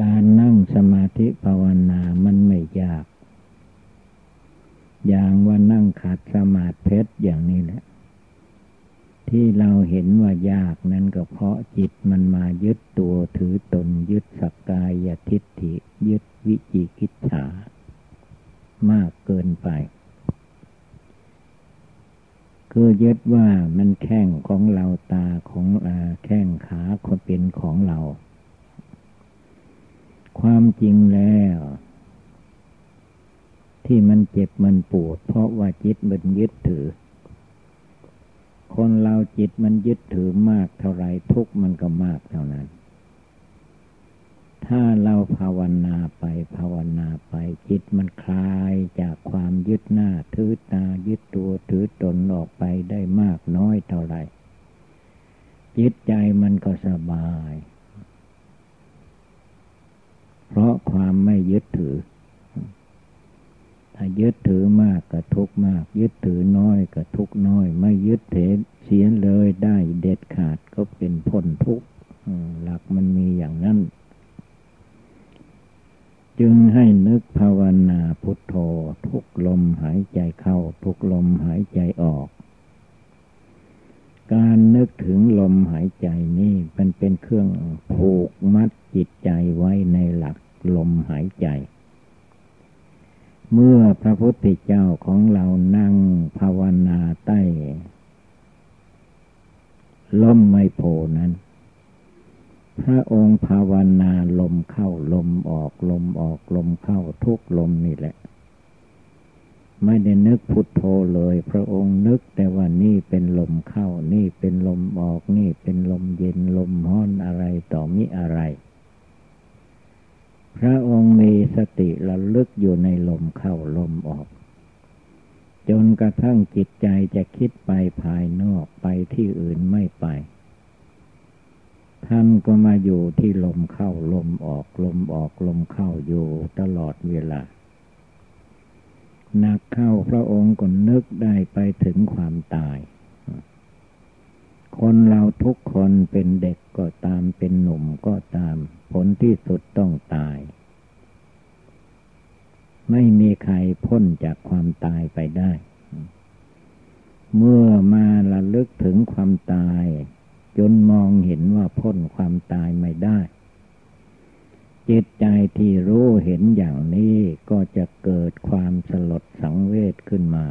การนั่งสมาธิภาวนามันไม่ยาก อย่างว่านั่งขัดสมาธิเพชรอย่างนี้แหละ ที่เราเห็นว่ายากนั้นก็เพราะจิตมันมายึดตัวถือตนยึดสักกายทิฏฐิ ยึดวิจิกิจฉามากเกินไป คือยึดว่ามันแข้งของเราตาของแข้งขาคนเป็นของเรา ความจริงแล้ว ที่มันเจ็บมันปวด เพราะว่าจิตมันยึดถือ คนเราจิตมันยึดถือมากเท่าไรทุกมันก็มากเท่านั้น ถ้าเราภาวนาไปภาวนาไป จิตมันคลายจากความยึดหน้าถือตายึดตัวถือตนออกไปได้มากน้อยเท่าไรจิตใจมันก็สบาย เพราะความไม่ยึดถือ ถ้ายึดถือมากก็ทุกมาก ยึดถือน้อยก็ทุกน้อย ไม่ยึดเถเสียเลยได้เด็ดขาดก็เป็นพ้นทุกหลักมันมีอย่างนั้น จึงให้นึกภาวนาพุทโธทุกลมหายใจเข้า ทุกลมหายใจออกการนึกถึงลมหายใจนี่มันเป็นเครื่องผูกมัด จิตใจไว้ในหลักลมหายใจ เมื่อพระพุทธเจ้าของเรานั่งภาวนาใต้ลมไม่โพนั้น พระองค์ภาวนาลมเข้าลมออกลมออกลมเข้าทุกลมนี่แหละ ไม่ได้นึกพุทโธเลย พระองค์นึกแต่ว่านี่เป็นลมเข้า นี่เป็นลมออก นี่เป็นลมเย็นลมห้อนอะไรต่อมิอะไร พระองค์มีสติระลึกอยู่ในลมเข้าลมออก จนกระทั่งจิตใจจะคิดไปภายนอกไปที่อื่นไม่ไป ท่านก็มาอยู่ที่ลมเข้าลมออกลมออกลมเข้าอยู่ตลอดเวลานักเข้าพระองค์ก็นึกได้ไปถึงความตาย คนเราทุกคนเป็นเด็กก็ตามเป็นหนุ่มก็ตาม ผลที่สุดต้องตาย ไม่มีใครพ้นจากความตายไปได้ เมื่อมาระลึกถึงความตาย จนมองเห็นว่าพ้นความตายไม่ได้ จิตใจที่รู้เห็นอย่างนี้ก็จะเกิดความสลดสังเวชขึ้นมา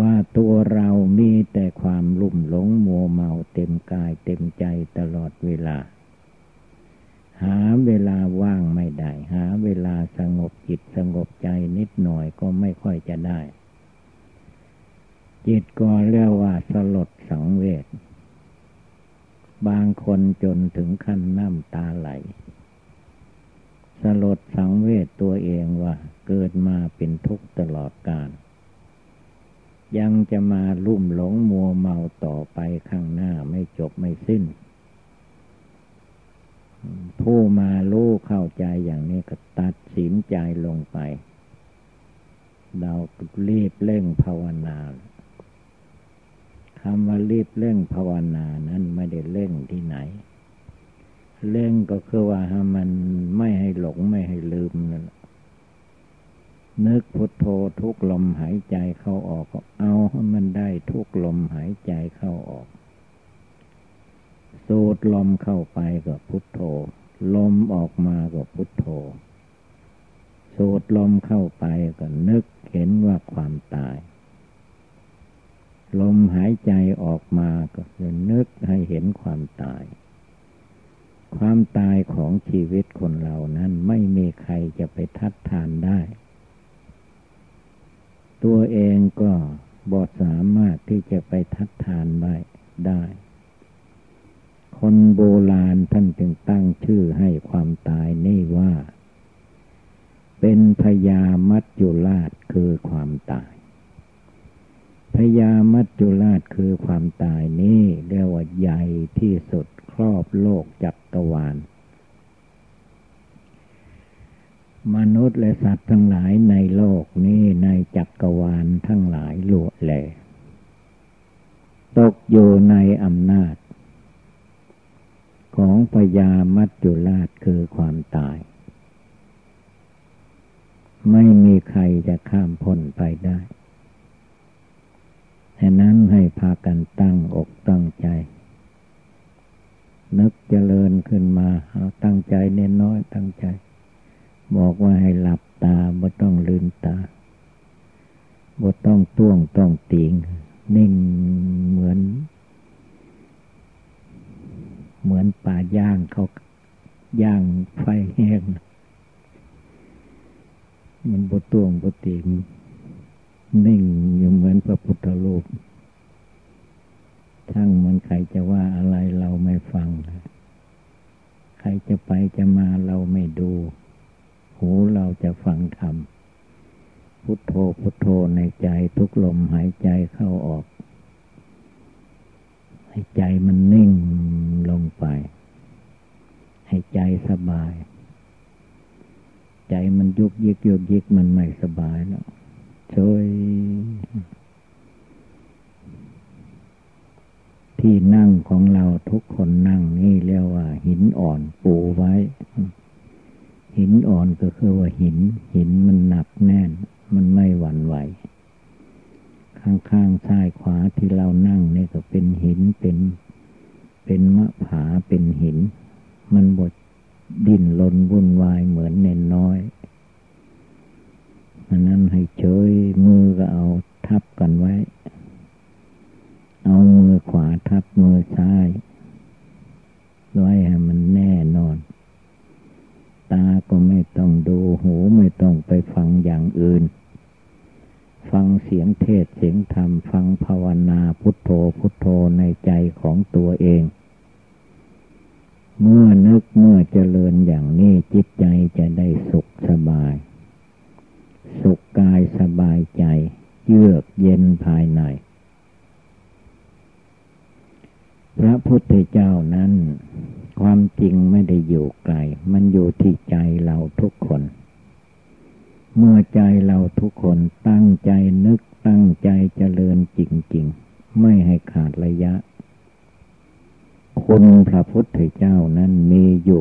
ว่าตัวเรามีแต่ความลุ่มหลงมัวเมาเต็มกายเต็มใจตลอดเวลา หาเวลาว่างไม่ได้ หาเวลาสงบจิตสงบใจนิดหน่อยก็ไม่ค่อยจะได้ จิตก็เรียกว่าสลดสังเวชบางคนจนถึงขั้นน้ำตาไหล สลดสังเวชตัวเองว่าเกิดมาเป็นทุกข์ตลอดกาล ยังจะมาลุ่มหลงมัวเมาต่อไปข้างหน้าไม่จบไม่สิ้น ผู้มารู้เข้าใจอย่างนี้ก็ตัดสินใจลงไป เรารีบเร่งภาวนาคำว่ารีบเร่งภาวนานั้นไม่ได้เร่งที่ไหน เร่งก็คือว่ามันไม่ให้หลงไม่ให้ลืมนั่น นึกพุทโธทุกลมหายใจเข้าออกก็เอาให้มันได้ทุกลมหายใจเข้าออก สูดลมเข้าไปก็พุทโธ ลมออกมาก็พุทโธ สูดลมเข้าไปก็นึกเห็นว่าความตาย ลมหายใจออกมาก็จะนึกให้เห็นความตาย ความตายของชีวิตคนเรานั้นไม่มีใครจะไปทัดทานได้ ตัวเองก็บอสามารถที่จะไปทัดทานได้ได้ คนโบราณท่านจึงตั้งชื่อให้ความตายนี่ว่า เป็นพยามัจจุราชคือความตายพยามัจจุราชคือความตายนี้เรียกว่าใหญ่ที่สุดครอบโลกจักรวาล มนุษย์และสัตว์ทั้งหลายในโลกนี้ ในจักรวาลทั้งหลายลวแหลตกอยู่ในอำนาจ ของพญามัจจุราชคือความตาย ไม่มีใครจะข้ามพ้นไปได้ฉะนั้นให้พากันตั้งอกตั้งใจ นึกเจริญขึ้นมา เอาตั้งใจเน้นน้อยตั้งใจ บอกว่าให้หลับตาไม่ต้องลืมตาบ่ต้องต้วงต้องติงนิ่งเหมือน เหมือนป่าย่างเขาย่างไฟแห้งมันบ่ต้วงบ่ติงนิ่งอยู่เหมือนพระพุทธรูปทั้งมันใครจะว่าอะไรเราไม่ฟัง ใครจะไปจะมาเราไม่ดู หูเราจะฟังธรรม พุทโธพุทโธในใจทุกลมหายใจเข้าออก ให้ใจมันนิ่งลงไป ให้ใจสบาย ใจมันยุกยิกยุกยิกมันไม่สบายแล้วช่วยที่นั่งของเราทุกคนนั่งนี่เรียกว่าหินอ่อนปูไว้ หินอ่อนก็คือว่าหิน หินมันหนักแน่น มันไม่หวั่นไหว ข้างๆซ้ายขวาที่เรานั่งเนี่ยก็เป็นหินเป็นเป็นมะผาเป็นหิน มันบดดิ้นลนวุ่นวายเหมือนเน่นน้อยอันนั้นให้เฉยมือก็เอาทับกันไว้ เอามือขวาทับมือซ้ายไว้ให้มัน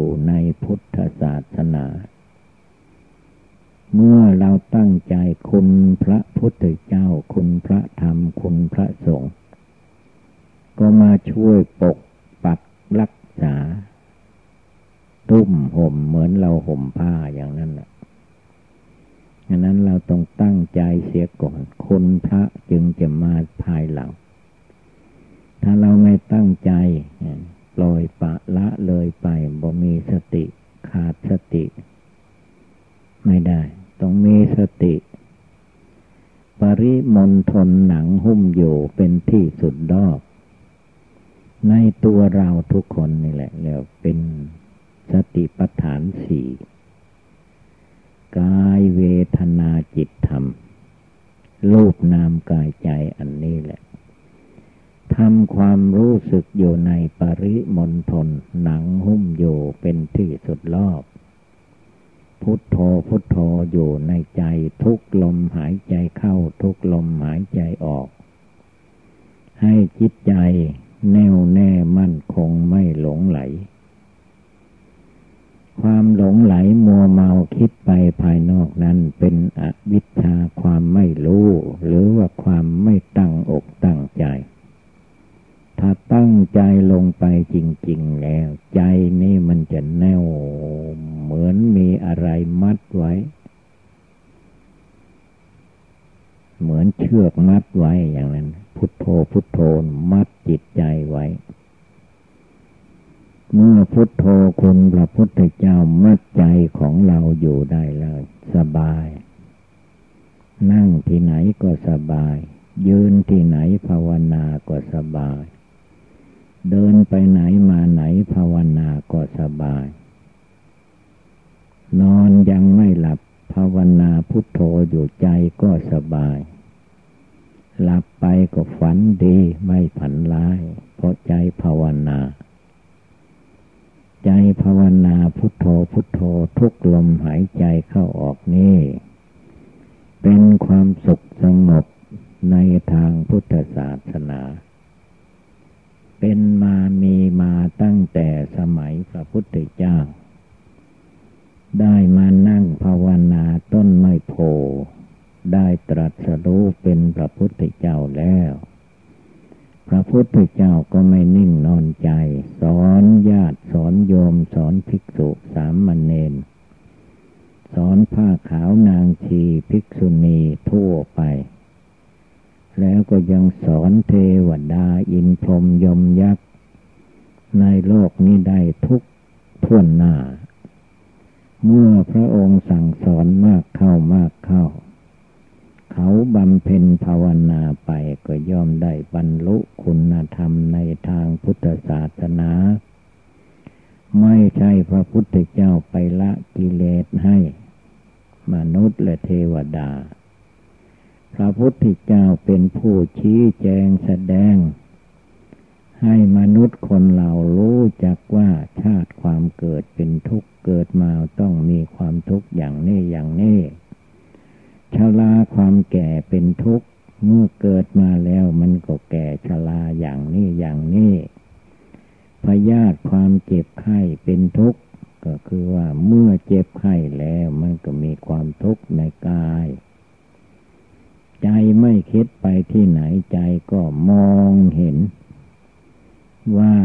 อยู่ในพุทธศาสนา เมื่อเราตั้งใจคุณพระพุทธเจ้าคุณพระธรรมคุณพระสงฆ์ก็มาช่วยปกปักรักษา ตุ้มห่มเหมือนเราห่มผ้าอย่างนั้นแหละฉะนั้นเราต้องตั้งใจเสียก่อนคนพระจึงจะมาภายหลัง ถ้าเราไม่ตั้งใจ ปล่อยปะละเลยไปบ่มีสติขาดสติ ไม่ได้ ต้องมีสติ ปริมณฑลหนังหุ้มอยู่เป็นที่สุดดอกในตัวเราทุกคนนี่แหละ แล้วเป็นสติปัฏฐานสี่กายเวทนาจิตธรรมรูปนามกายใจอันนี้แหละ ทำความรู้สึกอยู่ในปริมณฑลหนังหุ้มอยู่เป็นที่สุดรอบ พุทโธพุทโธอยู่ในใจทุกลมหายใจเข้าทุกลมหายใจออก ให้จิตใจแน่วแน่มั่นคงไม่หลงไหล ความหลงไหลมัวเมาคิดไปภายนอกนั้นเป็นอวิชชาความไม่รู้ หรือว่าความไม่ตั้งอกตั้งใจ ถ้าตั้งใจลงไปจริง ๆ แล้ว ใจนี่มันจะแน่วเหมือนมีอะไรมัดไว้ เหมือนเชือกมัดไว้อย่างนั้น พุทโธพุทโธมัดจิตใจไว้ เมื่อพุทโธคุณพระพุทธเจ้ามัดใจของเราอยู่ได้เลยสบาย นั่งที่ไหนก็สบาย ยืนที่ไหนภาวนาก็สบาย เดินไปไหนมาไหนภาวนาก็สบาย นอนยังไม่หลับภาวนาพุทโธอยู่ใจก็สบาย หลับไปก็ฝันดีไม่ผันร้าย เพราะใจภาวนา ใจภาวนาพุทโธพุทโธทุกลมหายใจเข้าออกนี่ เป็นความสุขสงบในทางพุทธศาสนา เป็นมามีมาตั้งแต่สมัยพระพุทธเจ้า ได้มานั่งภาวนาต้นไม้โพได้ตรัสรู้เป็นพระพุทธเจ้าแล้ว พระพุทธเจ้าก็ไม่นิ่งนอนใจ สอนญาติสอนโยมสอนภิกษุสามมเณรสอนผ้าขาวนางชีภิกษุณีทั่วไป แล้วก็ยังสอนเทวดาอินพรมยมยักษ์ ในโลกนี้ได้ทุกท่วนหน้า เมื่อพระองค์สั่งสอนมากเข้ามากเข้า เขาบำเพ็ญภาวนาไปก็ย่อมได้บรรลุคุณธรรมในทางพุทธศาสนา ไม่ใช่พระพุทธเจ้าไปละกิเลสให้ มนุษย์และเทวดา พระพุทธเจ้าเป็นผู้ชี้แจงแสดง ให้มนุษย์คนเรารู้จักว่าชาติความเกิดเป็นทุกข์เกิดมาต้องมีความทุกข์อย่างนี้อย่างนี้ชราความแก่เป็นทุกข์เมื่อเกิดมาแล้วมันก็แก่ชราอย่างนี้อย่างนี้พยาธิความเจ็บไข้เป็นทุกข์ก็คือว่าเมื่อเจ็บไข้แล้วมันก็มีความทุกข์ในกาย ใจไม่คิดไปที่ไหนใจก็มองเห็น ว่า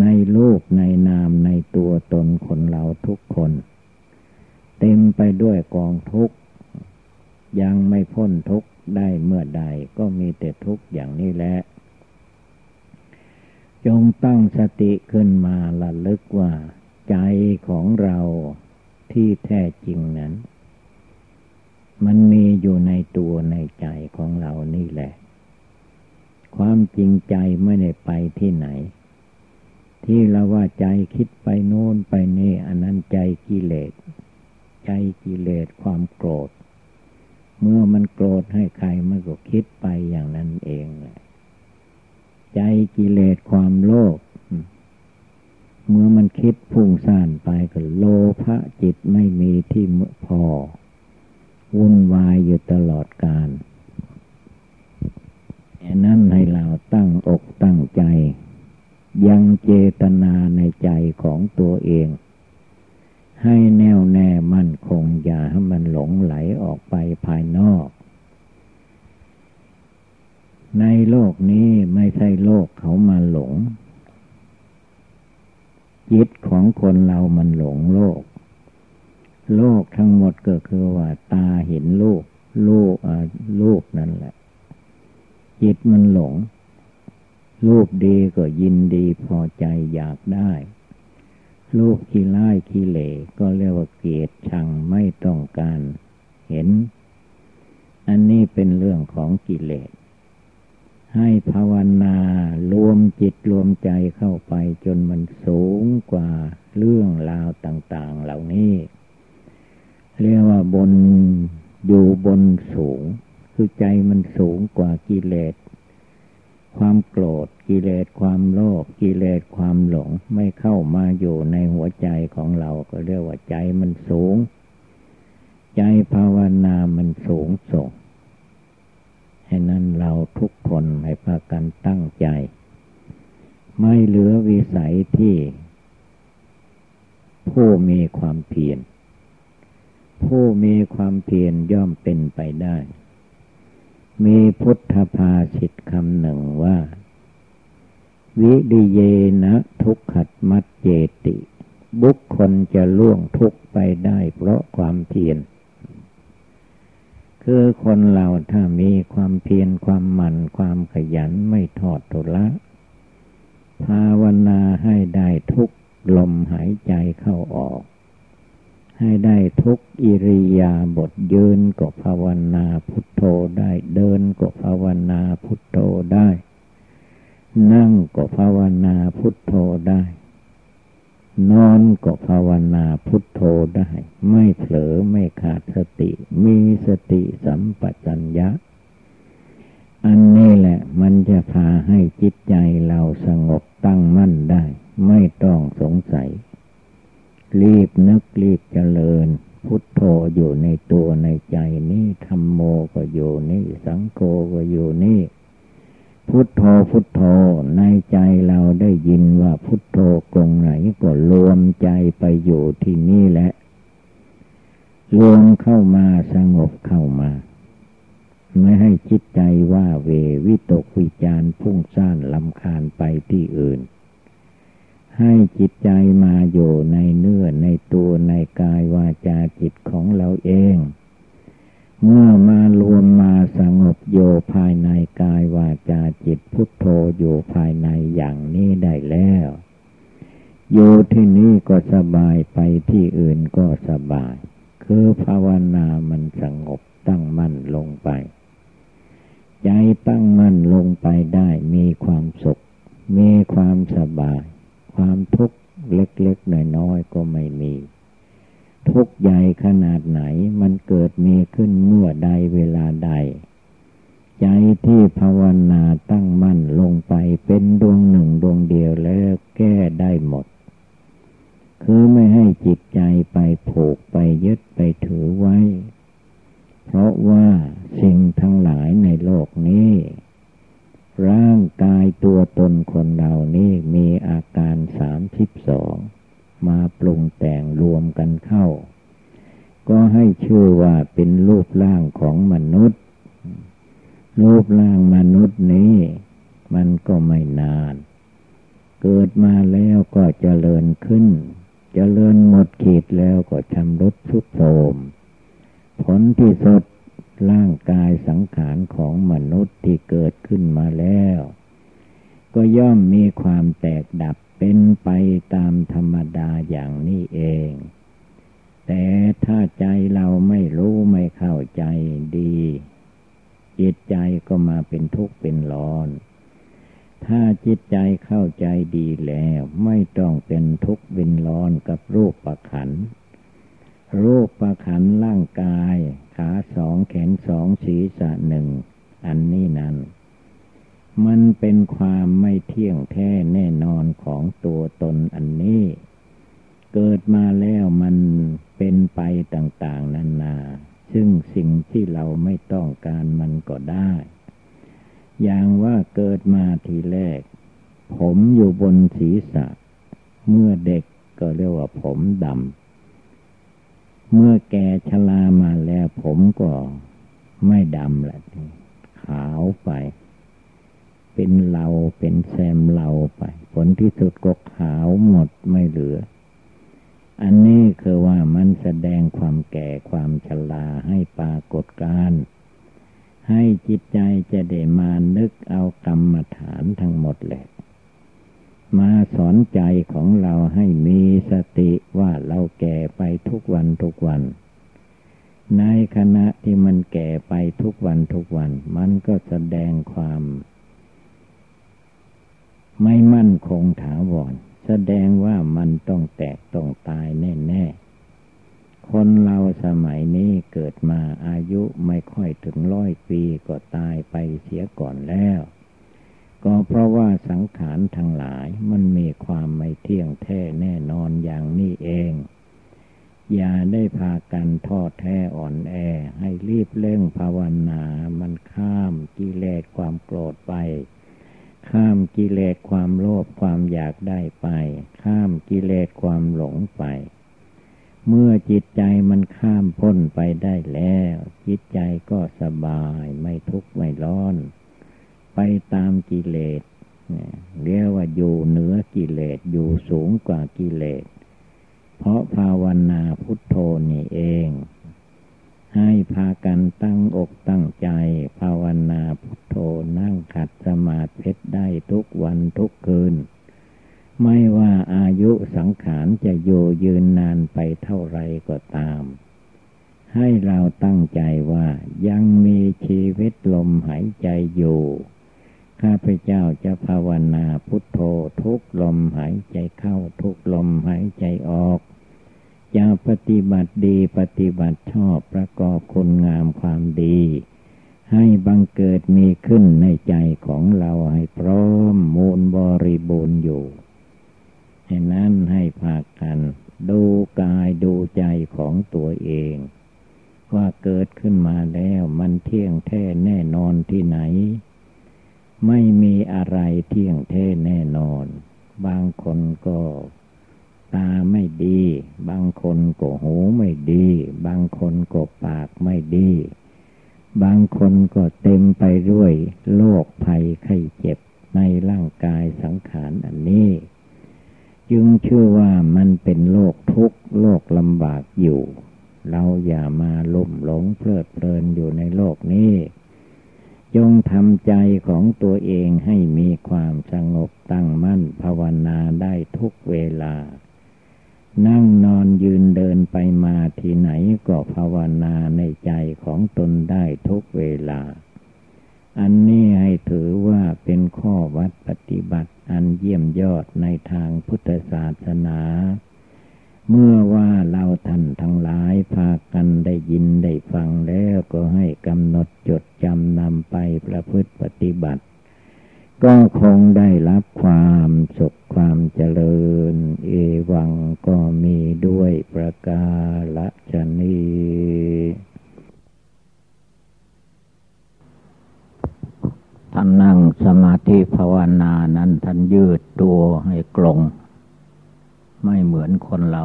ในโลกในนามในตัวตนคนเราทุกคน เต็มไปด้วยกองทุกข์ ยังไม่พ้นทุกข์ได้เมื่อใดก็มีแต่ทุกข์อย่างนี้แหละจงตั้งสติขึ้นมาละลึกว่า ใจของเราที่แท้จริงนั้น มันมีอยู่ในตัวในใจของเรานี่แหละ ความจริงใจไม่ได้ไปที่ไหน ที่เราว่าใจคิดไปโน้นไปนี่อันนั้นใจกิเลส ใจกิเลสความโกรธ เมื่อมันโกรธให้ใครมันก็คิดไปอย่างนั้นเองแหละใจกิเลสความโลภเมื่อมันคิดพุ่งซ่านไปก็โลภะจิตไม่มีที่พอ วุ่นวายอยู่ตลอดกาลแอนนั้นให้เราตั้งอกตั้งใจ ยังเจตนาในใจของตัวเอง ให้แน่วแน่มั่นคงอย่าให้มันหลงไหลออกไปภายนอก ในโลกนี้ไม่ใช่โลกเขามาหลงจิตของคนเรามันหลงโลก โลกทั้งหมดก็คือว่า ตาเห็นลูกลูกลูกนั่นแหละ จิตมันหลง รูปดีก็ยินดีพอใจอยากได้ รูปขี้ไล่ขี้เหล่ก็เรียกว่าเกลียดชังไม่ต้องการเห็น อันนี้เป็นเรื่องของกิเลส ให้ภาวนารวมจิตรวมใจเข้าไปจนมันสูงกว่าเรื่องราวต่าง ๆ เหล่านี้ เรียกว่าบนอยู่บนสูง คือใจมันสูงกว่ากิเลส ความโกรธกิเลสความโลภกิเลสความหลงไม่เข้ามาอยู่ในหัวใจของเราก็เรียกว่าใจมันสูง ใจภาวนามันสูงส่งให้นั้นเราทุกคนให้พากันตั้งใจ ไม่เหลือวิสัยที่ผู้มีความเพียร ผู้มีความเพียรย่อมเป็นไปได้ มีพุทธภาษิตคำหนึ่งว่า วิดิเยนะทุกขัดมัดเจติ บุคคลจะล่วงทุกไปได้เพราะความเพียร คือคนเราถ้ามีความเพียรความหมั่นความขยันไม่ทอดทุละภาวนาให้ได้ทุกลมหายใจเข้าออก ให้ได้ทุกอิริยาบทยืนก็ภาวนาพุทโธได้ เดินก็ภาวนาพุทโธได้ นั่งก็ภาวนาพุทโธได้ นอนก็ภาวนาพุทโธได้ ไม่เผลอไม่ขาดสติ มีสติสัมปชัญญะ อันนี้แหละมันจะพาให้จิตใจเราสงบตั้งมั่นได้ ไม่ต้องสงสัย รีบนึกรีบเจริญ พุทโธอยู่ในตัวในใจนี้ธรรมโมก็อยู่นี่ สังโฆก็อยู่นี่ พุทโธพุทโธในใจเราได้ยินว่าพุทโธกรงไหนก็รวมใจไปอยู่ที่นี่แหละรวมเข้ามาสงบเข้ามา ไม่ให้จิตใจว่าเววิตกวิจารพุ่งซ่านลำคาญไปที่อื่น ให้จิตใจมาอยู่ในเนื้อในตัวในกายวาจาจิตของเราเอง เมื่อมารวมมาสงบโยภายในกายวาจาจิตพุทโธอยู่ภายในอย่างนี้ได้แล้วอยู่ที่นี่ก็สบายไปที่อื่นก็สบาย คือภาวนามันสงบตั้งมั่นลงไป ใจตั้งมั่นลงไปได้มีความสุข มีความสบาย ความทุกข์เล็กๆน้อยๆก็ไม่มี ทุกข์ใหญ่ขนาดไหนมันเกิดมีขึ้นเมื่อใดเวลาใด ใจที่ภาวนาตั้งมั่นลงไปเป็นดวงหนึ่งดวงเดียวแล้วแก้ได้หมด คือไม่ให้จิตใจไปผูกไปยึดไปถือไว้ เพราะว่าสิ่งทั้งหลายในโลกนี้ ร่างกายตัวตนคนเรานี่มีอาการสามสิบสองมาปรุงแต่งรวมกันเข้า ก็ให้ชื่อว่าเป็นรูปร่างของมนุษย์ รูปร่างมนุษย์นี้ มันก็ไม่นาน เกิดมาแล้วก็เจริญขึ้น เจริญหมดขีดแล้วก็ชำรุดทุดโทรมผลที่สุด ร่างกายสังขารของมนุษย์ที่เกิดขึ้นมาแล้ว ก็ย่อมมีความแตกดับเป็นไปตามธรรมดาอย่างนี้เอง แต่ถ้าใจเราไม่รู้ไม่เข้าใจดี จิตใจก็มาเป็นทุกข์เป็นร้อน ถ้าจิตใจเข้าใจดีแล้ว ไม่ต้องเป็นทุกข์เป็นร้อนกับรูปประขัน รูปประขันร่างกาย ขาสองแขนสองศีรษะหนึ่ง อันนี้นั้น มันเป็นความไม่เที่ยงแท้แน่นอนของตัวตนอันนี้ เกิดมาแล้วมันเป็นไปต่าง ๆ นานา ซึ่งสิ่งที่เราไม่ต้องการมันก็ได้ อย่างว่าเกิดมาทีแรก ผมอยู่บนศีรษะ เมื่อเด็กก็เรียกว่าผมดำ เมื่อแก่ชรามาแล้วผมก็ไม่ดำละขาวไป เป็นเราเป็นแซมเราไป ผลที่สุดก็ขาวหมดไม่เหลือ อันนี้คือว่ามันแสดงความแก่ความชราให้ปรากฏการให้จิตใจจะได้มานึกเอากรรมฐานทั้งหมดแหละ มาสอนใจของเราให้มีสติว่าเราแก่ไปทุกวันทุกวัน ในขณะที่มันแก่ไปทุกวันทุกวัน มันก็แสดงความ ไม่มั่นคงถาวร แสดงว่ามันต้องแตกต้องตายแน่ ๆ คนเราสมัยนี้เกิดมาอายุไม่ค่อยถึงร้อยปีก็ตายไปเสียก่อนแล้ว ก็เพราะว่าสังขารทั้งหลายมันมีความไม่เที่ยงแท้แน่นอนอย่างนี้เอง อย่าได้พากันทอดแท้อ่อนแอ ให้รีบเร่งภาวนา มันข้ามกิเลสความโกรธไป ข้ามกิเลสความโลภความอยากได้ไป ข้ามกิเลสความหลงไป เมื่อจิตใจมันข้ามพ้นไปได้แล้ว จิตใจก็สบายไม่ทุกข์ไม่ร้อน ไปตามกิเลสเรียกว่าอยู่เหนือกิเลสอยู่สูงกว่ากิเลส เพราะภาวนาพุทโธนี่เอง ให้พากันตั้งอกตั้งใจ ภาวนาพุทโธนั่งขัดสมาธิได้ทุกวันทุกคืน ไม่ว่าอายุสังขารจะอยู่ยืนนานไปเท่าไรก็ตาม ให้เราตั้งใจว่ายังมีชีวิตลมหายใจอยู่ ข้าพเจ้าจะภาวนาพุทโธทุกลมหายใจเข้าทุกลมหายใจออกจะปฏิบัติดีปฏิบัติชอบประกอบคุณงามความดี ให้บังเกิดมีขึ้นในใจของเราให้พร้อมมูลบริบูรณ์อยู่ให้นั้นให้พากันดูกายดูใจของตัวเอง ว่าเกิดขึ้นมาแล้วมันเที่ยงแท้แน่นอนที่ไหน ไม่มีอะไรเที่ยงแท้แน่นอน บางคนก็ตาไม่ดี บางคนก็หูไม่ดี บางคนก็ปากไม่ดี บางคนก็เต็มไปด้วยโรคภัยไข้เจ็บในร่างกายสังขารอันนี้ จึงชื่อว่ามันเป็นโรคทุกข์โรคลำบากอยู่ เราอย่ามาลุ่มหลงเพลิดเพลินอยู่ในโลกนี้ จงทำใจของตัวเองให้มีความสงบตั้งมั่นภาวนาได้ทุกเวลา นั่งนอนยืนเดินไปมาที่ไหนก็ภาวนาในใจของตนได้ทุกเวลา อันนี้ให้ถือว่าเป็นข้อวัดปฏิบัติอันเยี่ยมยอดในทางพุทธศาสนา เมื่อว่าเราท่านทั้งหลายพากันได้ยินได้ฟังแล้วก็ให้กำหนดจดจำนำไปประพฤติปฏิบัติ ก็คงได้รับความสุขความเจริญ เอวังก็มีด้วยประกาศนีท่านนั่งสมาธิภาวนานั้นท่านยืดตัวให้กลง ไม่เหมือนคนเรา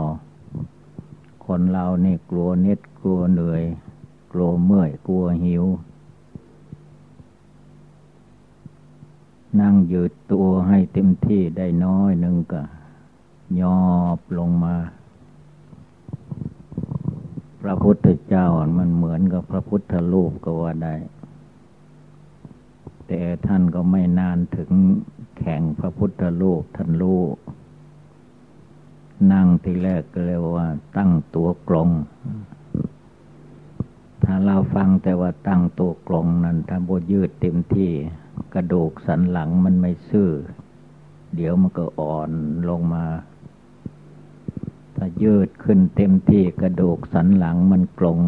คนเรานี่กลัวเน็ดกลัวเหนื่อย กลัวเมื่อยกลัวหิว นั่งยืดตัวให้เต็มที่ได้น้อยหนึ่งก็ยอบลงมา พระพุทธเจ้ามันเหมือนกับพระพุทธรูปก็ว่าได้ แต่ท่านก็ไม่นานถึงแข่งพระพุทธรูปท่านรู้ นั่งทีแรกก็เรียกว่า ตั้งตัวกลง ถ้าเราฟังแต่ว่าตั้งตัวกลงนั้นถ้าบดยืดเต็มที่ กระดูกสันหลังมันไม่ซื่อ เดี๋ยวมันก็อ่อนลงมา ถ้ายืดขึ้นเต็มที่กระดูกสันหลังมันกลง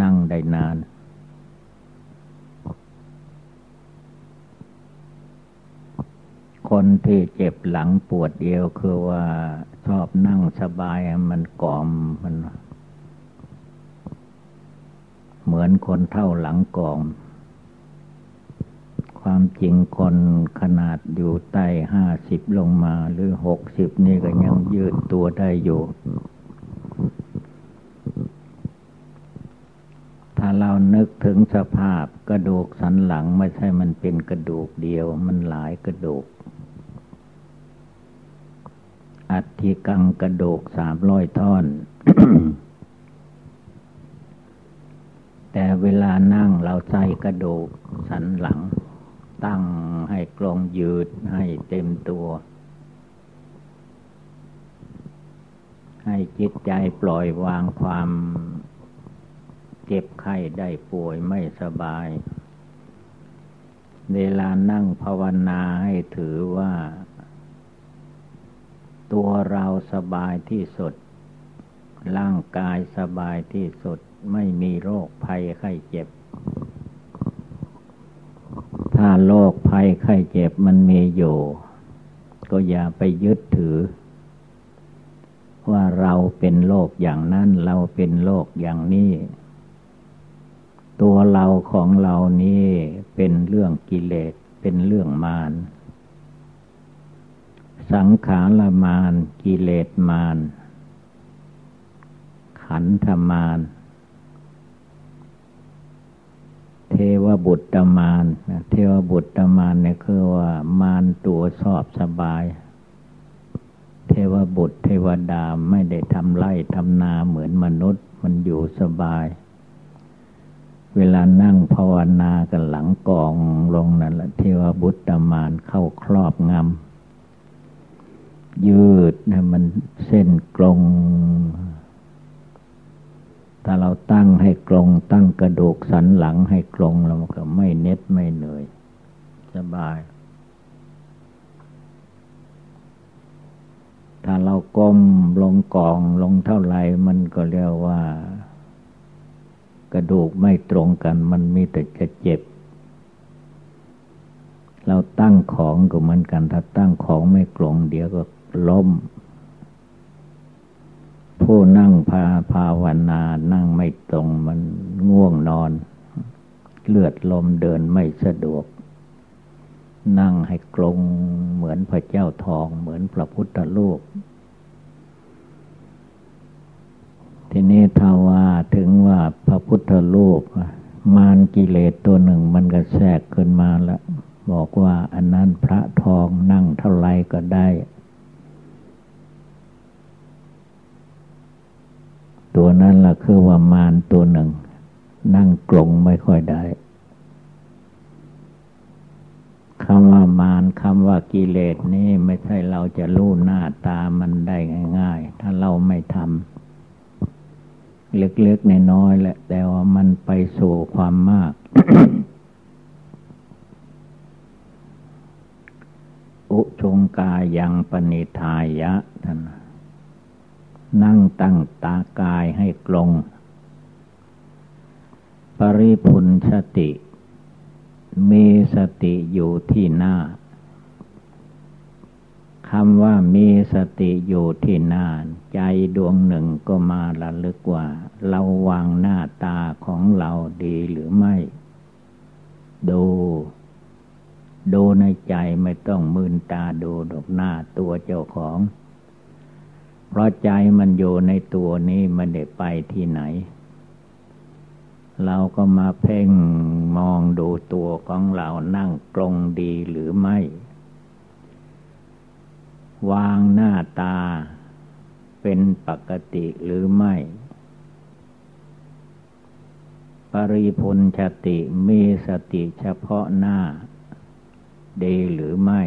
นั่งได้นาน คนที่เจ็บหลังปวดเอวคือว่าชอบนั่งสบายมันกอมมัน เหมือนคนเท่าหลังกอม ความจริงคนขนาดอยู่ใต้ห้าสิบลงมาหรือหกสิบนี่ก็ยังยืดตัวได้อยู่ถ้าเรานึกถึงสภาพกระดูกสันหลังไม่ใช่มันเป็นกระดูกเดียว มันหลายกระดูก อัฐิกังกระดูกสามร้อยท่อน แต่เวลานั่งเราใส่กระดูกสันหลัง ตั้งให้กลงยืดให้เต็มตัว ให้จิตใจปล่อยวางความเจ็บไข้ได้ป่วยไม่สบาย เวลานั่งภาวนาให้ถือว่า ตัวเราสบายที่สุด ร่างกายสบายที่สุด ไม่มีโรคภัยไข้เจ็บ ถ้าโรคภัยไข้เจ็บมันมีอยู่ ก็อย่าไปยึดถือ ว่าเราเป็นโรคอย่างนั้นเราเป็นโรคอย่างนี้ ตัวเราของเรานี้เป็นเรื่องกิเลสเป็นเรื่องมาร สังขารมานกิเลสมาน ขันธมาน เทวบุตรมานเทวบุตรมานเนี่ยคือว่ามานตัวชอบสบาย เทวบุตรเทวดาไม่ได้ทำไร่ทำนาเหมือนมนุษย์มันอยู่สบาย เวลานั่งภาวนากันหลังกองลงนั่นแหละเทวบุตรมานเข้าครอบงำ ยืดนะมันเส้นกลง ถ้าเราตั้งให้กลง ตั้งกระดูกสันหลังให้กลงเราก็ไม่เน็ดไม่เหนื่อย สบาย ถ้าเราก้มลงกองลงเท่าไหร่มันก็เรียกว่า กระดูกไม่ตรงกัน มันมีแต่จะเจ็บเราตั้งของก็เหมือนกัน ถ้าตั้งของไม่กลงเดี๋ยวก็ ล้ม ผู้นั่งพาภาวนา นั่งไม่ตรงมันง่วงนอน เลือดลมเดินไม่สะดวก นั่งให้กลงเหมือนพระเจ้าทองเหมือนพระพุทธรูปทีนี้ถ้าว่าถึงว่าพระพุทธรูปมารกิเลสตัวหนึ่งมันก็แทรกขึ้นมาแล้วบอกว่าอันนั้นพระทองนั่งเท่าไรก็ได้ ตัวนั้นละคือว่ามารตัวหนึ่ง นั่งกลงไม่ค่อยได้คำว่ามารคำว่ากิเลสนี่ไม่ใช่เราจะรู้หน้าตามันได้ง่าย ๆ ถ้าเราไม่ทำเล็กๆในน้อยแหละแต่ว่ามันไปสู่ความมาก อุชงกายังปณิทายะท่าน นั่งตั้งตากายให้กลงปริพุนสติ มีสติอยู่ที่หน้าคำว่ามีสติอยู่ที่หน้านใจดวงหนึ่งก็มาระลึกว่า เราวางหน้าตาของเราดีหรือไม่ ดู ดูในใจไม่ต้องมืนตาดูดอกหน้าตัวเจ้าของ เพราะใจมันอยู่ในตัวนี้มันได้ไปที่ไหน เราก็มาเพ่งมองดูตัวของเรานั่งกลงดีหรือไม่ วางหน้าตาเป็นปกติหรือไม่ ปริพุนชติมีสติเฉพาะหน้า ดีหรือไม่